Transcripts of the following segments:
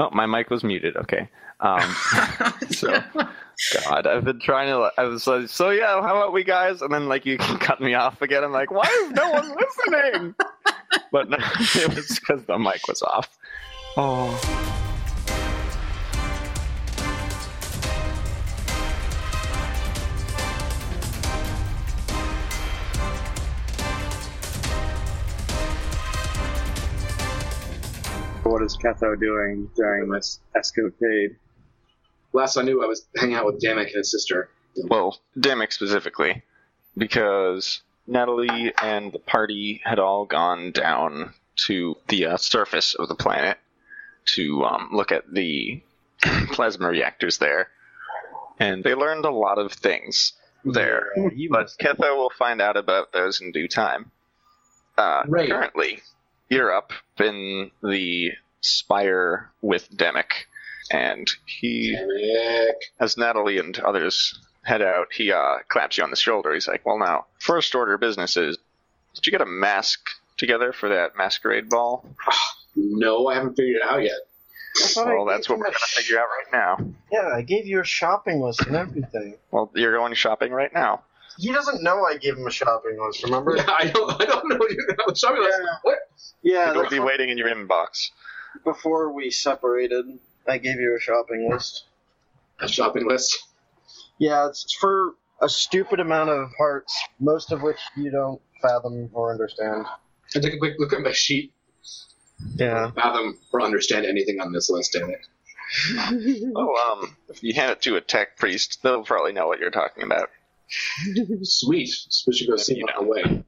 Oh, my mic was muted. Okay. Um, so, God, I've been trying to. I was like, so yeah, how about we guys? And then like you cut me off again. I'm like, why is no one listening? But no, it was because the mic was off. Oh. Ketho doing during this escapade? Last I knew, I was hanging out with Damek and his sister. Well, Damek specifically, because Natalie and the party had all gone down to the uh, surface of the planet to um, look at the plasma reactors there, and they learned a lot of things there. Yeah, but Ketho will find out about those in due time. Uh, Right. Currently, you're up in the spire with Demek, and he Damek. as Natalie and others head out, he uh, claps you on the shoulder. He's like, "Well, now, first order of business is, did you get a mask together for that masquerade ball? No, I haven't figured it out yet. Well, that's what we're gonna figure out right now. Yeah, I gave you a shopping list and everything. Well, you're going shopping right now. He doesn't know I gave him a shopping list, remember? Yeah, I don't. I don't know. I'm sorry. Yeah. What? Yeah, It'll be waiting in your inbox. Before we separated, I gave you a shopping list. A shopping list. Yeah, it's for a stupid amount of parts, most of which you don't fathom or understand. I took a quick look at my sheet. Yeah. Fathom or understand anything on this list, Damek. Oh, um, if you hand it to a tech priest, they'll probably know what you're talking about. Sweet. We should go see You him on the way.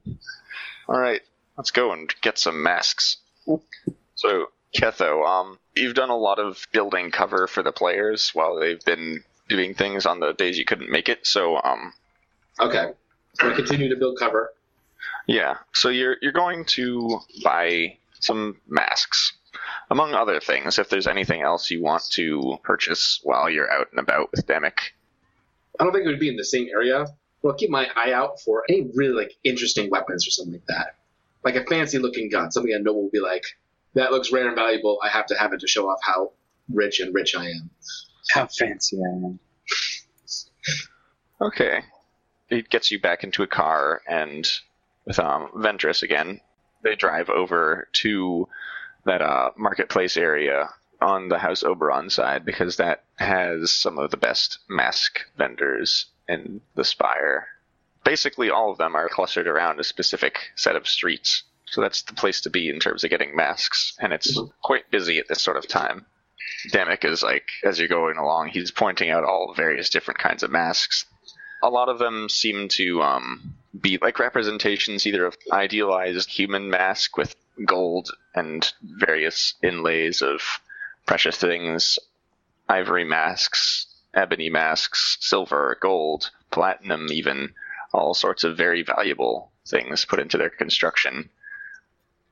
All right, let's go and get some masks. So, Ketho, um, you've done a lot of building cover for the players while they've been doing things on the days you couldn't make it. So, um, Okay. So we continue to build cover. yeah. So you're you're going to buy some masks, among other things. If there's anything else you want to purchase while you're out and about with Damek, I don't think it would be in the same area. Well, keep my eye out for any really like interesting weapons or something like that. Like a fancy looking gun, something I know will be like, that looks rare and valuable. I have to have it to show off how rich and rich I am. How fancy I am. Okay. It gets you back into a car, and with um, Ventress again, they drive over to that uh, marketplace area on the House Oberon side because that has some of the best mask vendors in the Spire. Basically, all of them are clustered around a specific set of streets. So that's the place to be in terms of getting masks, and it's quite busy at this sort of time. Damek is like, as you're going along, he's pointing out all the various different kinds of masks a lot of them seem to um, be like representations either of idealized human mask with gold and various inlays of precious things, ivory masks, ebony masks, silver, gold, platinum, even all sorts of very valuable things put into their construction.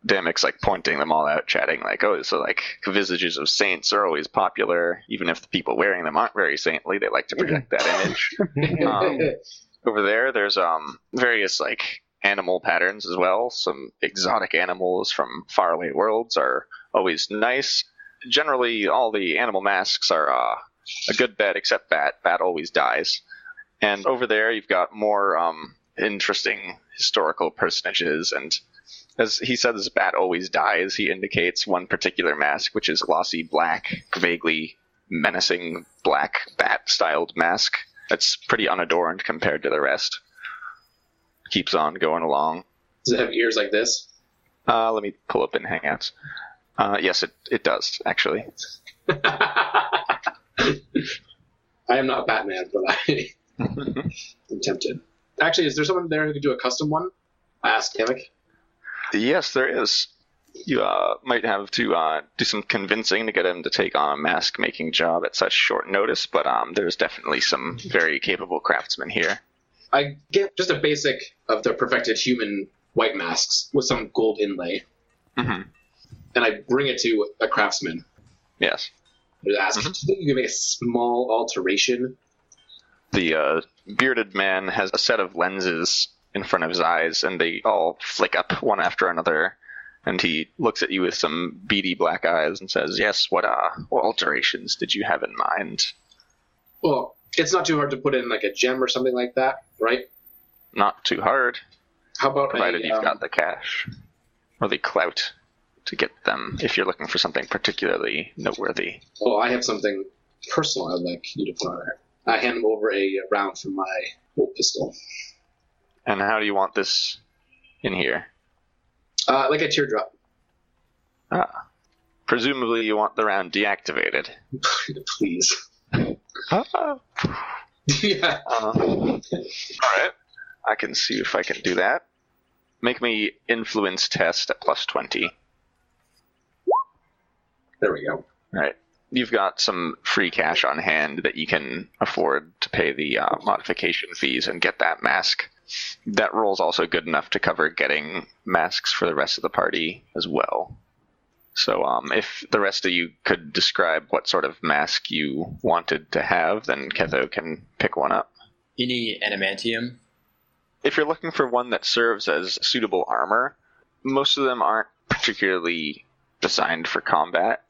Damek's like pointing them all out, chatting like, "Oh, so like visages of saints are always popular, even if the people wearing them aren't very saintly. They like to project that image." Um, over there there's um various like animal patterns as well some exotic animals from faraway worlds are always nice generally all the animal masks are uh, a good bet except bat bat always dies and over there you've got more um interesting historical personages and as he says bat always dies he indicates one particular mask which is glossy black vaguely menacing black bat styled mask that's pretty unadorned compared to the rest. Keeps on going along. Does it have ears like this? Uh, let me pull up in Hangouts. Uh, yes, it, it does, actually. I am not Batman, but I am tempted. Actually, is there someone there who could do a custom one? I asked Damek. Yes, there is. You uh, might have to uh, do some convincing to get him to take on a mask making job at such short notice, but um, there's definitely some very capable craftsmen here. I get just a basic of the perfected human white masks with some gold inlay, hmm and I bring it to a craftsman. Yes. I ask, Mhm. do you think you can make a small alteration? The uh, bearded man has a set of lenses in front of his eyes, and they all flick up one after another, And he looks at you with some beady black eyes and says, Yes, what, uh, what alterations did you have in mind? Well, it's not too hard to put in like a gem or something like that, right? Not too hard, How about provided a, you've um, got the cash or the clout to get them if you're looking for something particularly noteworthy. Well, I have something personal I'd like you to put on there. I hand him over a round from my old pistol. And how do you want this in here? Uh, like a teardrop. Ah. Presumably you want the round deactivated. Please. Ah. yeah. Uh, Alright. I can see if I can do that. Make me influence test at plus 20. There we go. All right. You've got some free cash on hand that you can afford to pay the uh, modification fees and get that mask. That roll's also good enough to cover getting masks for the rest of the party as well. So, um, if the rest of you could describe what sort of mask you wanted to have, then Ketho can pick one up. Any adamantium? if you're looking for one that serves as suitable armor, most of them aren't particularly designed for combat.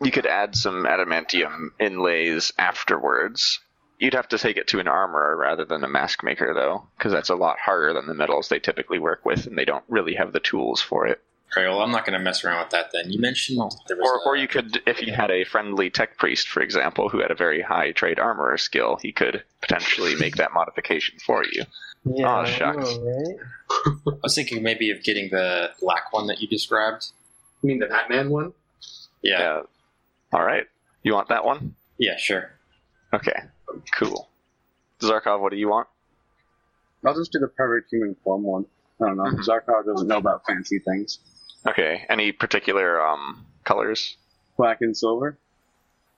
You could add some adamantium inlays afterwards. You'd have to take it to an armorer rather than a mask maker, though, because that's a lot harder than the metals they typically work with, and they don't really have the tools for it. Okay, well, I'm not going to mess around with that then. You mentioned there was Or, a- or you could, if you had a friendly tech priest, for example, who had a very high trade armorer skill, he could potentially make that modification for you. Yeah, Aw, I shucks. right? I was thinking maybe of getting the black one that you described. You mean the Batman one? Yeah, Yeah. All right. You want that one? yeah, sure. Okay, cool. Zarkov, what do you want? I'll just do the perfect human form one. I don't know. Mhm. Zarkov doesn't know about fancy things. Okay, any particular um, colors? Black and silver.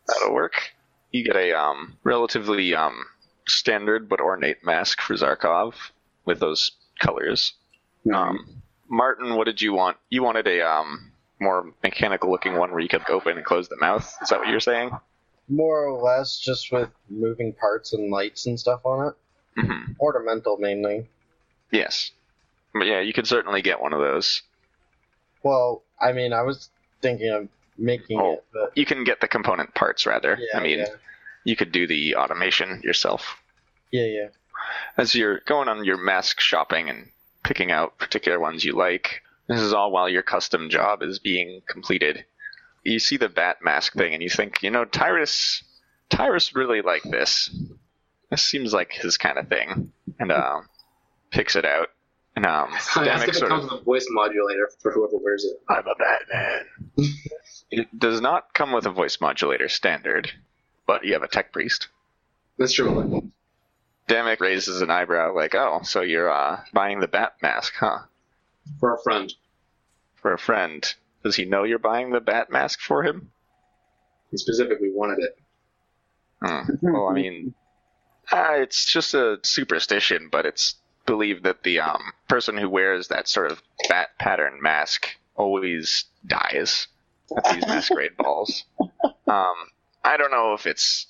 That'll work. You get a um, relatively um, standard but ornate mask for Zarkov with those colors. Um, Martin, what did you want? You wanted a um, more mechanical looking one where you could open and close the mouth. Is that what you're saying? More or less, just with moving parts and lights and stuff on it. Mm-hmm. Ornamental mainly. Yes. But yeah, you could certainly get one of those. Well, I mean, I was thinking of making Oh. it, but You can get the component parts rather. yeah, I mean, yeah, you could do the automation yourself. yeah, yeah. as you're going on your mask shopping and picking out particular ones you like. This is all while your custom job is being completed. You see the bat mask thing and you think, you know, Tyrus Tyrus really like this. This seems like his kind of thing. And uh, picks it out. And um I asked Damek sort comes of with a voice modulator for whoever wears it. I'm a Batman. it does not come with a voice modulator standard, but you have a tech priest. That's true. Damek raises an eyebrow like, oh, so you're uh, buying the bat mask, huh? For a friend. for a friend. Does he know you're buying the bat mask for him? He specifically wanted it. Hmm. Well, I mean, uh, it's just a superstition, but it's believed that the um, person who wears that sort of bat pattern mask always dies at these masquerade balls. Um, I don't know if it's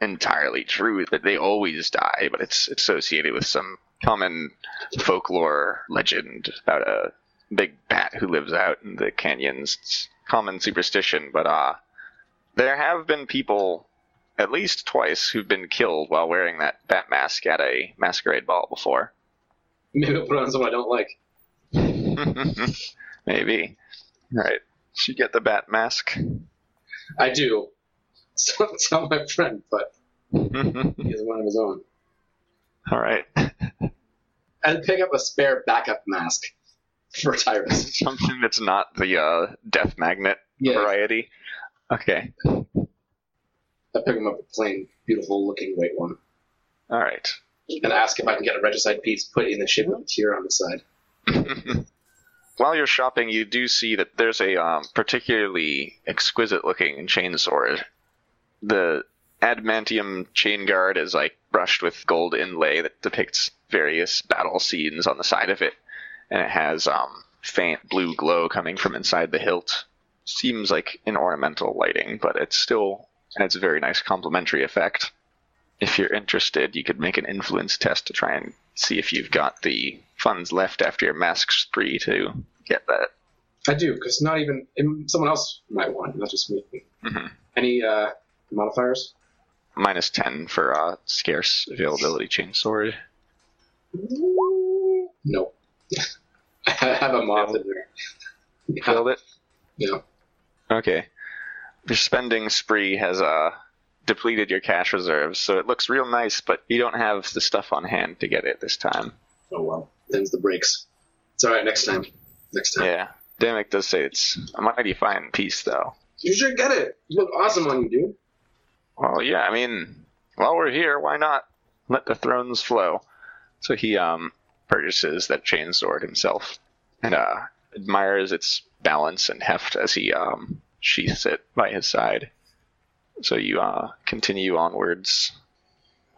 entirely true that they always die, but it's associated with some common folklore legend about a big bat who lives out in the canyons. It's common superstition, but uh, there have been people at least twice who've been killed while wearing that bat mask at a masquerade ball before. Maybe I'll put on someone I don't like. Maybe. Right. Should get the bat mask. I do. So not my friend, but All he has one of his own. All right. I'd pick up a spare backup mask for Tyrus. Something that's not the uh, death magnet Yeah, variety. Okay. I'd pick him up a plain, beautiful looking white one. All right. And ask if I can get a regicide piece put in the shipment here on the side. While you're shopping, you do see that there's a um, particularly exquisite looking chainsword. The adamantium chain guard is like brushed with gold inlay that depicts various battle scenes on the side of it, and it has um, faint blue glow coming from inside the hilt. Seems like an ornamental lighting, but it's still—it's a very nice complementary effect. If you're interested, you could make an influence test to try and see if you've got the funds left after your mask spree to get that. I do, because not even someone else might want, not just me. Mhm. Any uh, modifiers? Minus 10 for uh, scarce availability chain sword. No. I have a moth in there. Yeah. Filled it? yeah. Okay. Your spending spree has uh, depleted your cash reserves, so it looks real nice, but you don't have the stuff on hand to get it this time. Oh well. Them's the breaks. It's alright, next time. Next time. Yeah. Damek does say it's a mighty fine piece, though. You should get it. You look awesome on you, dude. Well, yeah, I mean, while we're here, why not let the thrones flow? So he um purchases that chain sword himself and uh admires its balance and heft as he um sheaths it by his side. So you uh continue onwards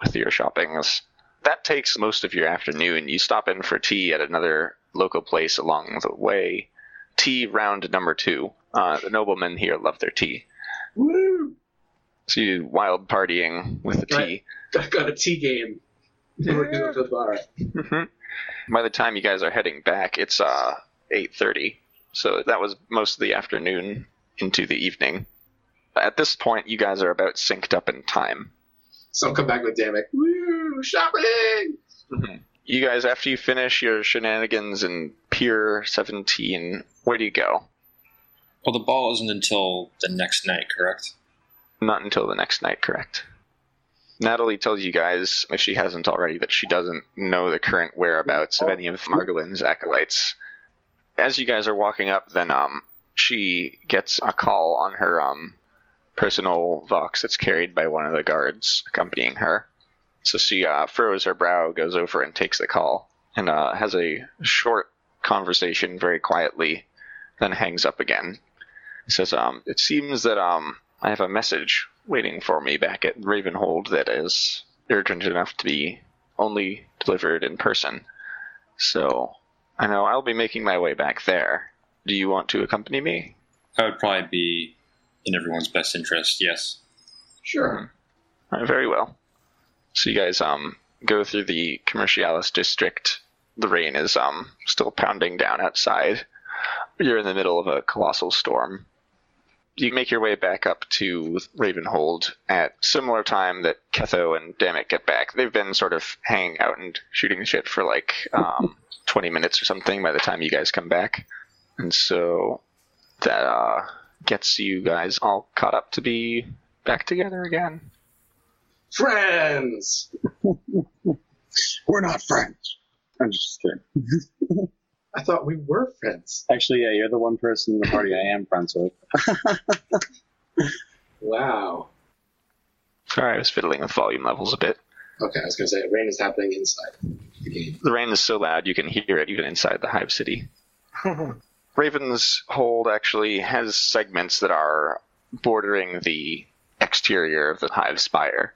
with your shoppings. That takes most of your afternoon. You stop in for tea at another local place along the way. Tea round number two. Uh, the noblemen here love their tea. Woo! So you wild partying with the tea. I got a tea game. We're going to the bar. Mhm. By the time you guys are heading back, it's uh 8:30. So that was most of the afternoon into the evening. At this point, you guys are about synced up in time. So I'll come back with Damek. Woo! Shopping! You guys, after you finish your shenanigans in Pier 17, where do you go? Well, the ball isn't until the next night, correct? Not until the next night, correct? Natalie tells you guys, if she hasn't already, that she doesn't know the current whereabouts of any of Margolin's acolytes. As you guys are walking up, then um, she gets a call on her um, personal vox that's carried by one of the guards accompanying her. So she uh, furrows her brow, goes over and takes the call, and uh, has a short conversation very quietly, then hangs up again. Says, um, "It seems that um, I have a message waiting for me back at Ravenhold that is urgent enough to be only delivered in person. So I know I'll be making my way back there. Do you want to accompany me? That would probably be in everyone's best interest, yes. Sure. Very well. So you guys um go through the Commercialis district. The rain is um still pounding down outside. You're in the middle of a colossal storm. You make your way back up to Ravenhold at similar time that Ketho and Dammit get back. They've been sort of hanging out and shooting shit for like um, 20 minutes or something by the time you guys come back. And so that uh, gets you guys all caught up to be back together again. Friends! We're not friends. I'm just kidding. I thought we were friends. Actually, yeah, you're the one person in the party I am friends with. Wow. Sorry, I was fiddling with volume levels a bit. Okay, I was going to say, rain is happening inside the game. The rain is so loud you can hear it even inside the Hive City. Raven's Hold actually has segments that are bordering the exterior of the Hive Spire,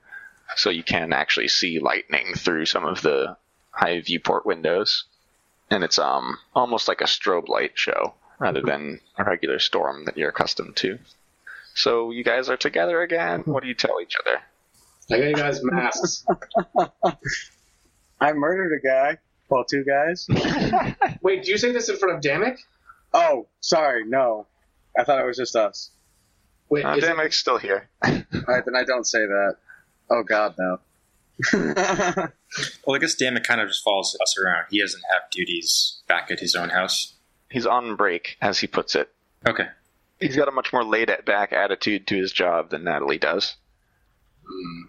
so you can actually see lightning through some of the Hive viewport windows, and it's um almost like a strobe light show rather than a regular storm that you're accustomed to. So you guys are together again. What do you tell each other? I got you guys masks. I murdered a guy. Well, two guys. Wait, do you say this in front of Damek? Oh, sorry, no. I thought it was just us. Wait, Uh, is it- still here. Alright, then I don't say that. Oh God, no. Well, I guess Dammit kind of just follows us around. He doesn't have duties back at his own house. He's on break, as he puts it. Okay. He's got a much more laid back attitude to his job than Natalie does. Hmm.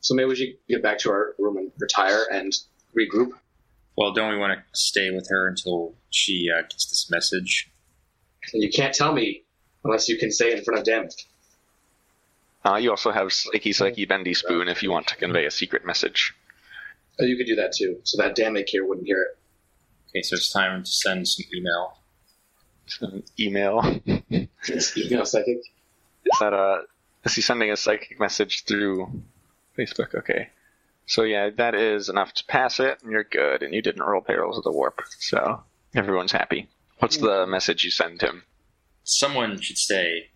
So maybe we should get back to our room and retire and regroup. Well, don't we want to stay with her until she uh, gets this message? And you can't tell me unless you can say it in front of Damek. Uh, you also have Psyche Psyche Bendy Spoon if you want to convey a secret message. Oh, you could do that too, so that Damek here wouldn't hear it. Okay, so it's time to send some email. An email. You know, psychic. Is that a? Is he sending a psychic message through Facebook? Okay. So yeah, that is enough to pass it, and you're good. And you didn't roll perils of the warp, so everyone's happy. What's the message you send him? Someone should stay.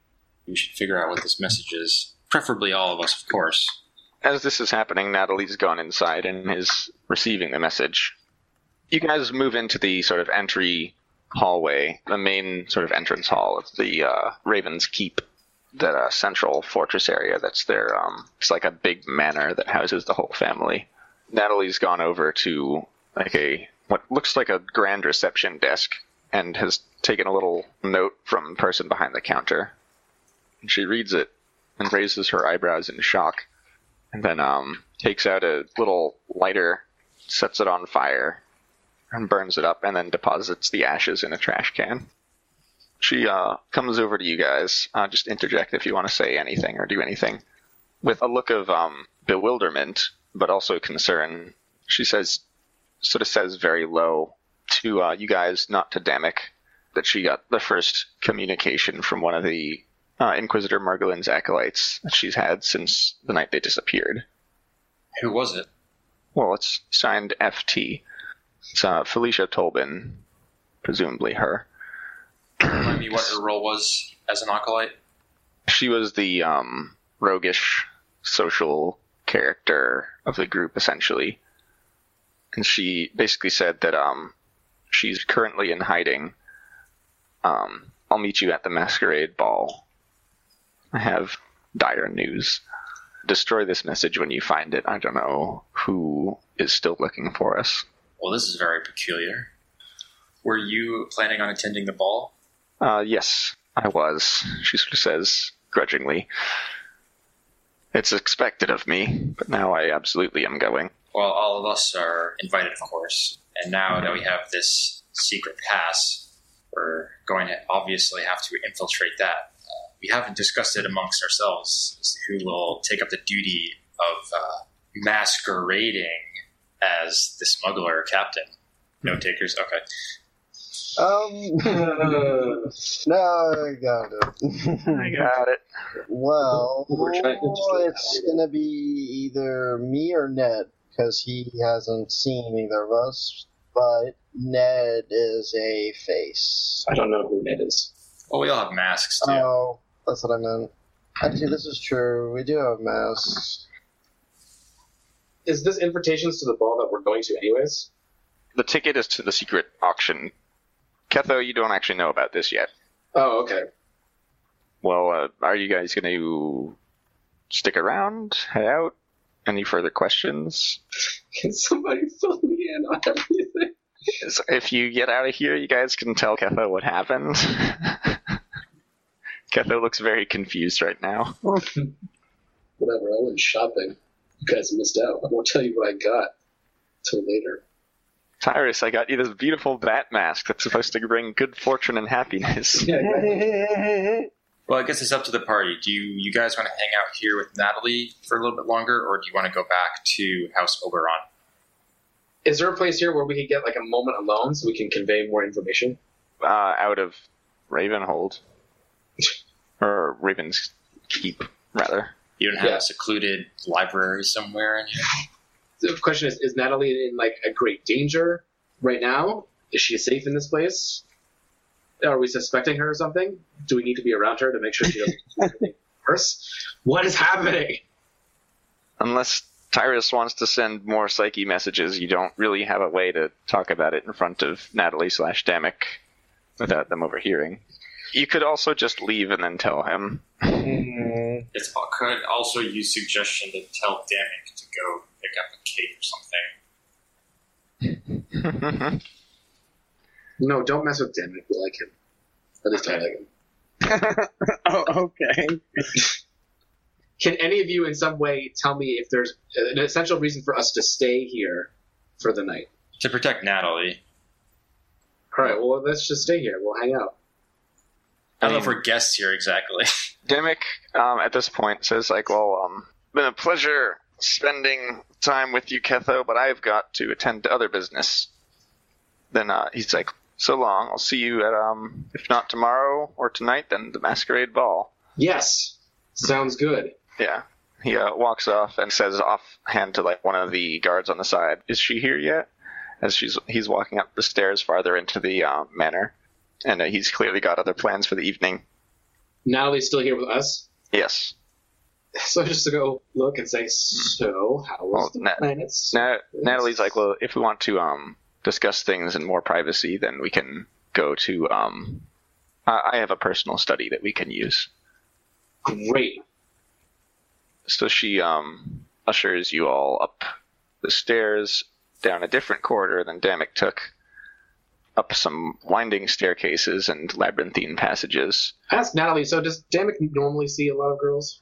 We should figure out what this message is. Preferably all of us, of course. As this is happening, Natalie's gone inside and is receiving the message. You guys move into the sort of entry hallway, the main sort of entrance hall of the uh, Raven's Keep, that uh, central fortress area. That's their um, it's like a big manor that houses the whole family. Natalie's gone over to like a what looks like a grand reception desk and has taken a little note from the person behind the counter. And she reads it and raises her eyebrows in shock, and then um, takes out a little lighter, sets it on fire, and burns it up, and then deposits the ashes in a trash can. She uh, comes over to you guys. Uh, just interject if you want to say anything or do anything. With a look of um, bewilderment, but also concern, she says, sort of says very low to uh, you guys, not to Damek, that she got the first communication from one of the uh, Inquisitor Margolin's acolytes that she's had since the night they disappeared. Who was it? Well, it's signed FT. It's uh, Felicia Tolbin, presumably her. Remind me what her role was as an acolyte. She was the um, roguish social character of the group, essentially. And she basically said that um, she's currently in hiding. Um, I'll meet you at the masquerade ball. I have dire news. Destroy this message when you find it. I don't know who is still looking for us. Well, this is very peculiar. Were you planning on attending the ball? Uh, yes, I was. She sort of says grudgingly. It's expected of me, but now I absolutely am going. Well, all of us are invited, of course. And now that we have this secret pass, we're going to obviously have to infiltrate that. We haven't discussed it amongst ourselves who will take up the duty of uh, masquerading as the smuggler captain. No takers? Okay. Um, no, I got it. I got it. Well, We're trying to it's that. gonna be either me or Ned because he hasn't seen either of us. But Ned is a face. I don't know who Ned is. Well, we all have masks, too. Oh, that's what I meant. Actually, this is true. We do have masks. Is this invitations to the ball that we're going to anyways? The ticket is to the secret auction. Ketho, you don't actually know about this yet. Oh, okay. Well, uh, are you guys going to stick around, head out? Any further questions? Can somebody fill me in on everything? If you get out of here, you guys can tell Ketho what happened. Ketho looks very confused right now. Whatever, I went shopping. You guys missed out. I won't tell you what I got till later. Tyrus, I got you this beautiful bat mask that's supposed to bring good fortune and happiness. Yeah, exactly. Well, I guess it's up to the party. Do you, you guys want to hang out here with Natalie for a little bit longer, or do you want to go back to House Oberon? Is there a place here where we could get like a moment alone so we can convey more information? Uh, out of Ravenhold. Or Raven's Keep, rather. You don't have Yeah. a secluded library somewhere in here? The question is: Is Natalie in like a great danger right now? Is she safe in this place? Are we suspecting her or something? Do we need to be around her to make sure she doesn't do anything worse? What is happening? Unless Tyrus wants to send more psyche messages, you don't really have a way to talk about it in front of Natalie slash Damek without them overhearing. You could also just leave and then tell him. Hmm. It's could also use suggestion to tell Damek to go pick up a cake or something. No, don't mess with Dammit. We like him. At least I like him. oh, okay. Can any of you in some way tell me if there's an essential reason for us to stay here for the night? To protect Natalie. All right, well, let's just stay here. We'll hang out. I don't know if we're guests here exactly. Damek, um, at this point, says, like, well, um, been a pleasure spending time with you, Ketho, but I've got to attend to other business. Then uh, he's like, so long. I'll see you at, um, if not tomorrow or tonight, then the Masquerade Ball. Yes, sounds good. Yeah. He uh, walks off and says offhand to like one of the guards on the side, "Is she here yet?" As she's he's walking up the stairs farther into the uh, manor, and uh, he's clearly got other plans for the evening. Natalie's still here with us, Yes. so just to go look and say, so how was Well, the Na- planets? Na- Natalie's like, "Well, if we want to um discuss things in more privacy, then we can go to. Um, I I have a personal study that we can use. Great. So she um, ushers you all up the stairs, down a different corridor than Damek took, up some winding staircases and labyrinthine passages. Ask Natalie. So does Damek normally see a lot of girls?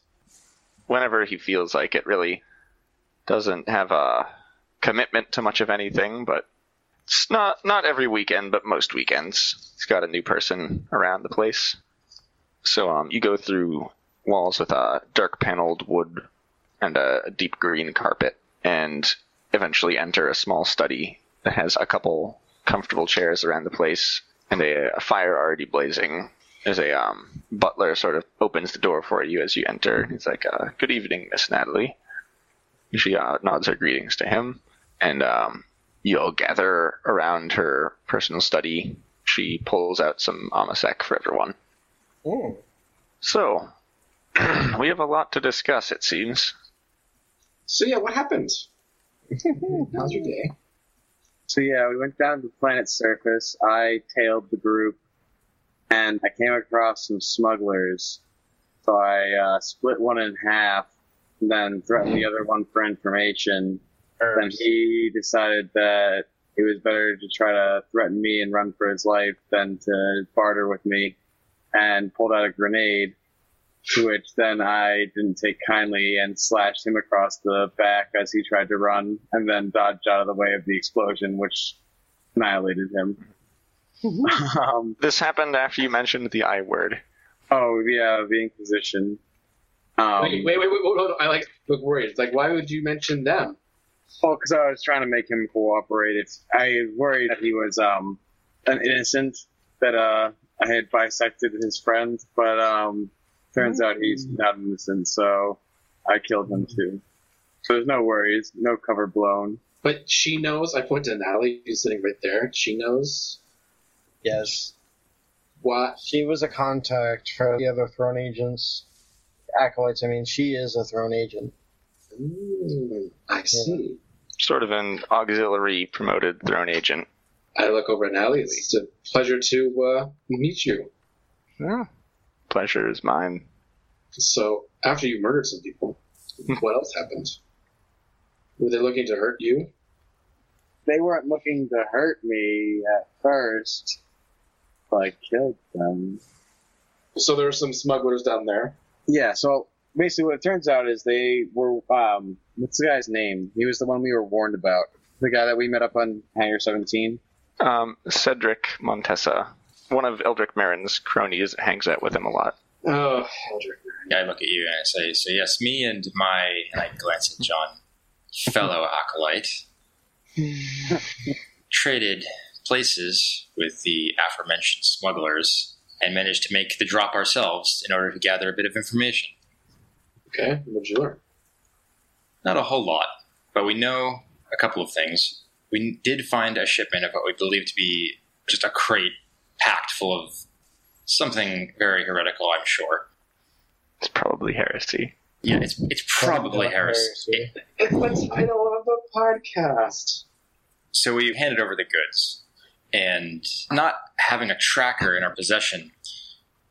Whenever he feels like it, really doesn't have a commitment to much of anything, but it's not not every weekend, but most weekends. He's got a new person around the place. So um, you go through walls with a dark paneled wood and a deep green carpet, and eventually enter a small study that has a couple comfortable chairs around the place and a, a fire already blazing. There's a um, butler sort of opens the door for you as you enter. He's like, uh, "Good evening, Miss Natalie." She uh, nods her greetings to him, and um, you all gather around her personal study. She pulls out some amasec for everyone. Mm. So, we have a lot to discuss, it seems. So yeah, what happened? How's your day? So yeah, we went down to the planet's surface. I tailed the group, and I came across some smugglers. So I uh, split one in half, and then threatened the other one for information. Then he decided that it was better to try to threaten me and run for his life than to barter with me, and pulled out a grenade. To which then I didn't take kindly and slashed him across the back as he tried to run, and then dodged out of the way of the explosion, which annihilated him. um, This happened after you mentioned the I word. oh yeah, the Inquisition. Um, wait, wait, wait, wait, hold on. I like look worried. It's like, why would you mention them? Oh, because I was trying to make him cooperate. It's, I worried that he was um, an innocent, that uh, I had bisected his friend, but um, turns out he's not innocent, so I killed him too. So there's no worries, no cover blown. But she knows. I point to Natalie, who's sitting right there. She knows Yes. what. She was a contact for the other throne agents. Acolytes, I mean, she is a throne agent. Mm, I see. Sort of an auxiliary promoted throne agent. I look over at Natalie. It's a pleasure to uh, meet you. Yeah. Pleasure is mine. So, after you murdered some people, what else happened? Were they looking to hurt you? They weren't looking to hurt me at first, but I killed them. So there were some smugglers down there. Yeah, so basically what it turns out is they were, um, what's the guy's name? He was the one we were warned about. The guy that we met up on Hangar 17. Um, Cedric Montessa, one of Eldrick Marin's cronies, hangs out with him a lot. Oh, Eldrick. I look at you and I say, so yes, me and my, and I glance at John, fellow acolyte, traded places with the aforementioned smugglers and managed to make the drop ourselves in order to gather a bit of information. Okay, what did you learn? Not a whole lot, but we know a couple of things. We did find a shipment of what we believe to be just a crate packed full of something very heretical, I'm sure. It's probably heresy. Yeah, it's it's probably Not heresy. It's the title of the podcast. So we handed over the goods, and not having a tracker in our possession,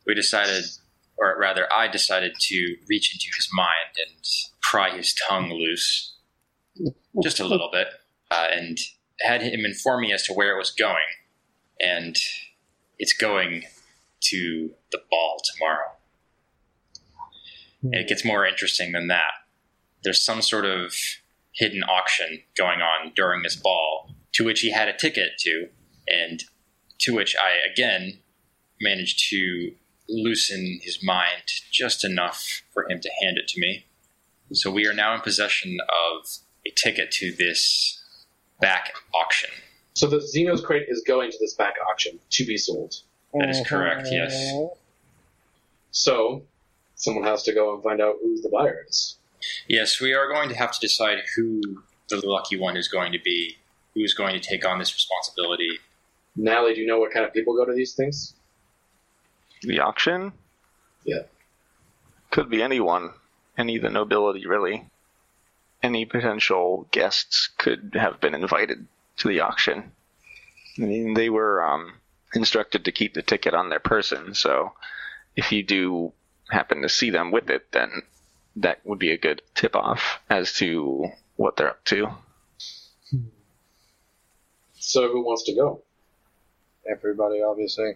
we decided, or rather, I decided to reach into his mind and pry his tongue loose, just a little bit, uh, and had him inform me as to where it was going, and it's going to the ball tomorrow. And it gets more interesting than that. There's some sort of hidden auction going on during this ball to which he had a ticket to, and to which I again managed to loosen his mind just enough for him to hand it to me. So we are now in possession of a ticket to this back auction. So the Xenos crate is going to this back auction to be sold. That is correct, uh-huh. yes. So someone has to go and find out who the buyer is. Yes, we are going to have to decide who the lucky one is going to be, who is going to take on this responsibility. Natalie, do you know what kind of people go to these things? The auction? Yeah. Could be anyone. Any of the nobility, really. Any potential guests could have been invited to the auction. I mean, they were um, instructed to keep the ticket on their person. So if you do happen to see them with it, then that would be a good tip off as to what they're up to. So who wants to go? Everybody, obviously.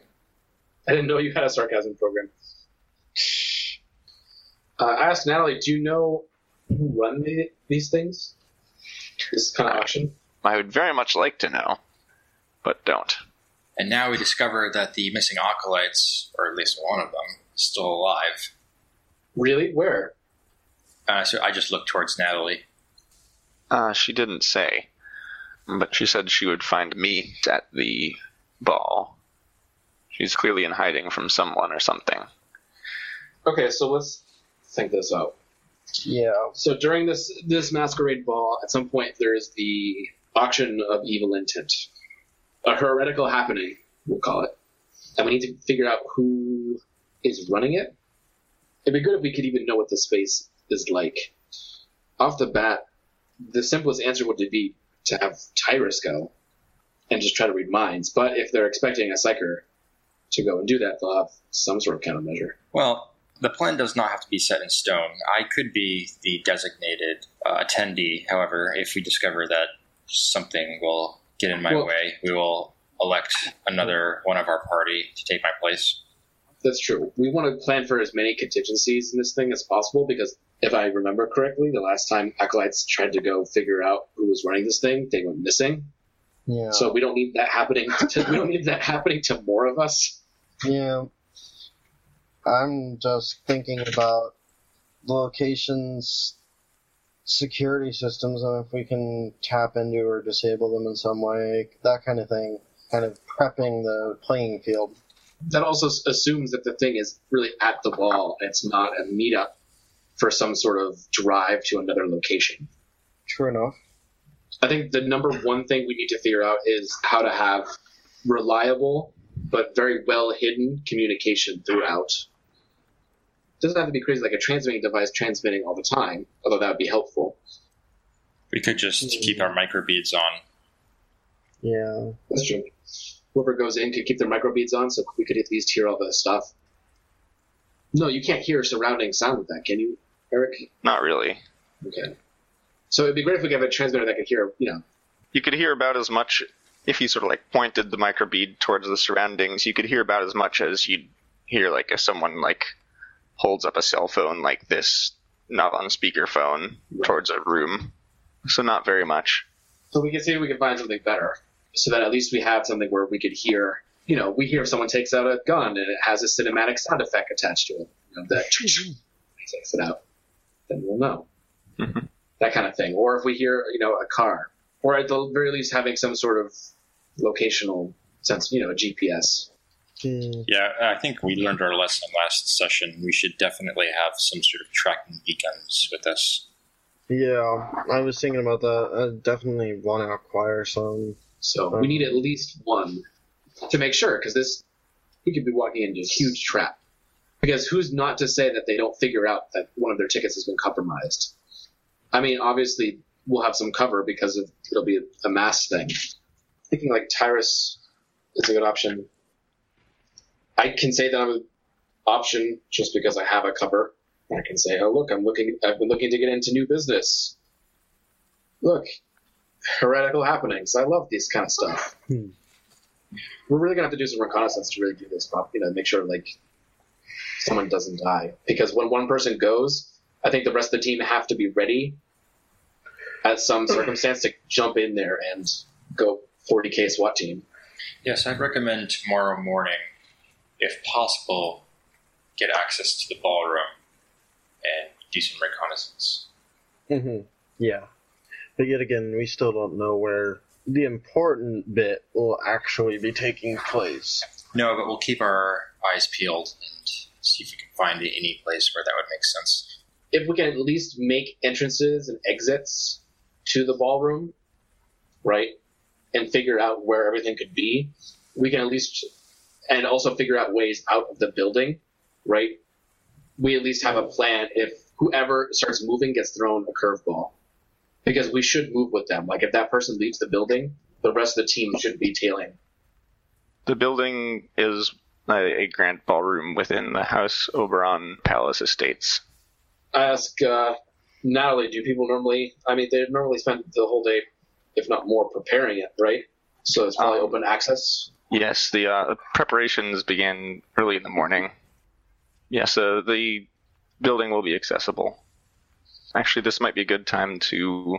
I didn't know you had a sarcasm program. Uh, I asked Natalie, do you know who run the, these things? This kind of auction? I would very much like to know, but don't. And now we discover that the missing acolytes, or at least one of them, is still alive. Really? Where? Uh, so I just looked towards Natalie. Uh, she didn't say, but she said she would find me at the ball. She's clearly in hiding from someone or something. Okay, so let's think this out. Yeah. So during this this masquerade ball, at some point there is the auction of evil intent, a heretical happening, we'll call it, and we need to figure out who is running it. It'd be good if we could even know what the space is like. Off the bat, the simplest answer would be to have Tyrus go and just try to read minds. But if they're expecting a psyker to go and do that, they'll have some sort of countermeasure. Well, the plan does not have to be set in stone. I could be the designated uh, attendee. However, if we discover that something will get in my Well- way, we will elect another one of our party to take my place. That's true. We want to plan for as many contingencies in this thing as possible because if I remember correctly, the last time acolytes tried to go figure out who was running this thing, they went missing. Yeah. So we don't need that happening. To, we don't need that happening to more of us. Yeah. I'm just thinking about locations, security systems, and if we can tap into or disable them in some way, that kind of thing. Kind of prepping the playing field. That also assumes that the thing is really at the ball. and It's not a meetup for some sort of drive to another location. True enough. I think the number one thing we need to figure out is how to have reliable but very well hidden communication throughout. Doesn't have to be crazy like a transmitting device transmitting all the time, although that would be helpful. We could just hmm. keep our microbeads on. Yeah. That's true. Whoever goes in could keep their microbeads on, so we could at least hear all the stuff. No, you can't hear surrounding sound with that, can you, Eric? Not really. Okay. So it'd be great if we could have a transmitter that could hear, you know, You could hear about as much if you sort of like pointed the microbead towards the surroundings. You could hear about as much as you'd hear like if someone like holds up a cell phone like this, not on a speakerphone, towards a room. So not very much. So we can see if we can find something better, so that at least we have something where we could hear. You know, we hear if someone takes out a gun and it has a cinematic sound effect attached to it. You know, that he takes it out, then we'll know Mhm. that kind of thing. Or if we hear, you know, a car, or at the very least having some sort of locational sense, you know, a GPS. Yeah, I think we learned our lesson last session. We should definitely have some sort of tracking beacons with us. Yeah, I was thinking about that. I definitely want to acquire some. So we um, need at least one to make sure, because this we could be walking into a huge trap. Because who's not to say that they don't figure out that one of their tickets has been compromised? I mean, obviously we'll have some cover because of, it'll be a, a mass thing. Thinking like Tyrus is a good option. I can say that I'm an option just because I have a cover. I can say, oh look, I'm looking. I've been looking to get into new business. Look, heretical happenings. I love these kind of stuff. Hmm. We're really gonna have to do some reconnaissance to really do this, you know, make sure like someone doesn't die. Because when one person goes, I think the rest of the team have to be ready at some circumstance to jump in there and go 40k SWAT team. Yes, I'd recommend tomorrow morning, if possible, get access to the ballroom and do some reconnaissance. hmm Yeah. But yet again, we still don't know where the important bit will actually be taking place. No, but we'll keep our eyes peeled and see if we can find any place where that would make sense. If we can at least make entrances and exits to the ballroom, right, and figure out where everything could be, we can at least, and also figure out ways out of the building, right? We at least have a plan if whoever starts moving gets thrown a curveball. Because we should move with them. Like if that person leaves the building, the rest of the team should be tailing. The building is a, grand ballroom within the House Oberon Palace Estates. I ask uh, Natalie, do people normally? I mean, they normally spend the whole day, if not more, preparing it, right? So it's probably Um, open access. Yes, the uh, preparations began early in the morning. Yes, uh, the building will be accessible. Actually, this might be a good time to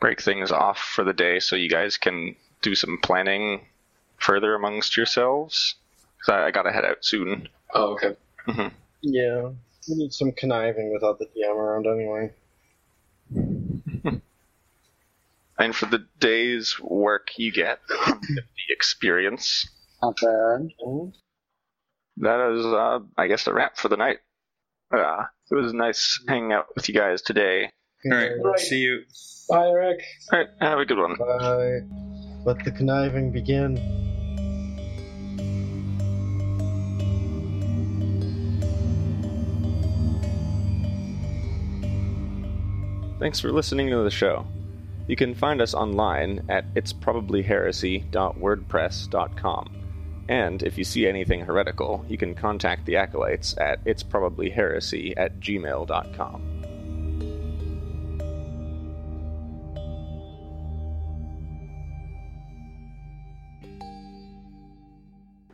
break things off for the day so you guys can do some planning further amongst yourselves. 'Cause I, I gotta head out soon. Oh, okay. Yeah, we need some conniving without the DM around anyway. And for the day's work, you get the experience. Not bad. That is, uh, I guess, a wrap for the night. Uh, it was nice hanging out with you guys today. All right, Right. see you. Bye, Eric. All right, have a good one. Bye. Let the conniving begin. Thanks for listening to the show. You can find us online at itsprobablyheresy.wordpress.com. And if you see anything heretical, you can contact the acolytes at itsprobablyheresy at gmail.com.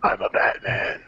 I'm a Batman.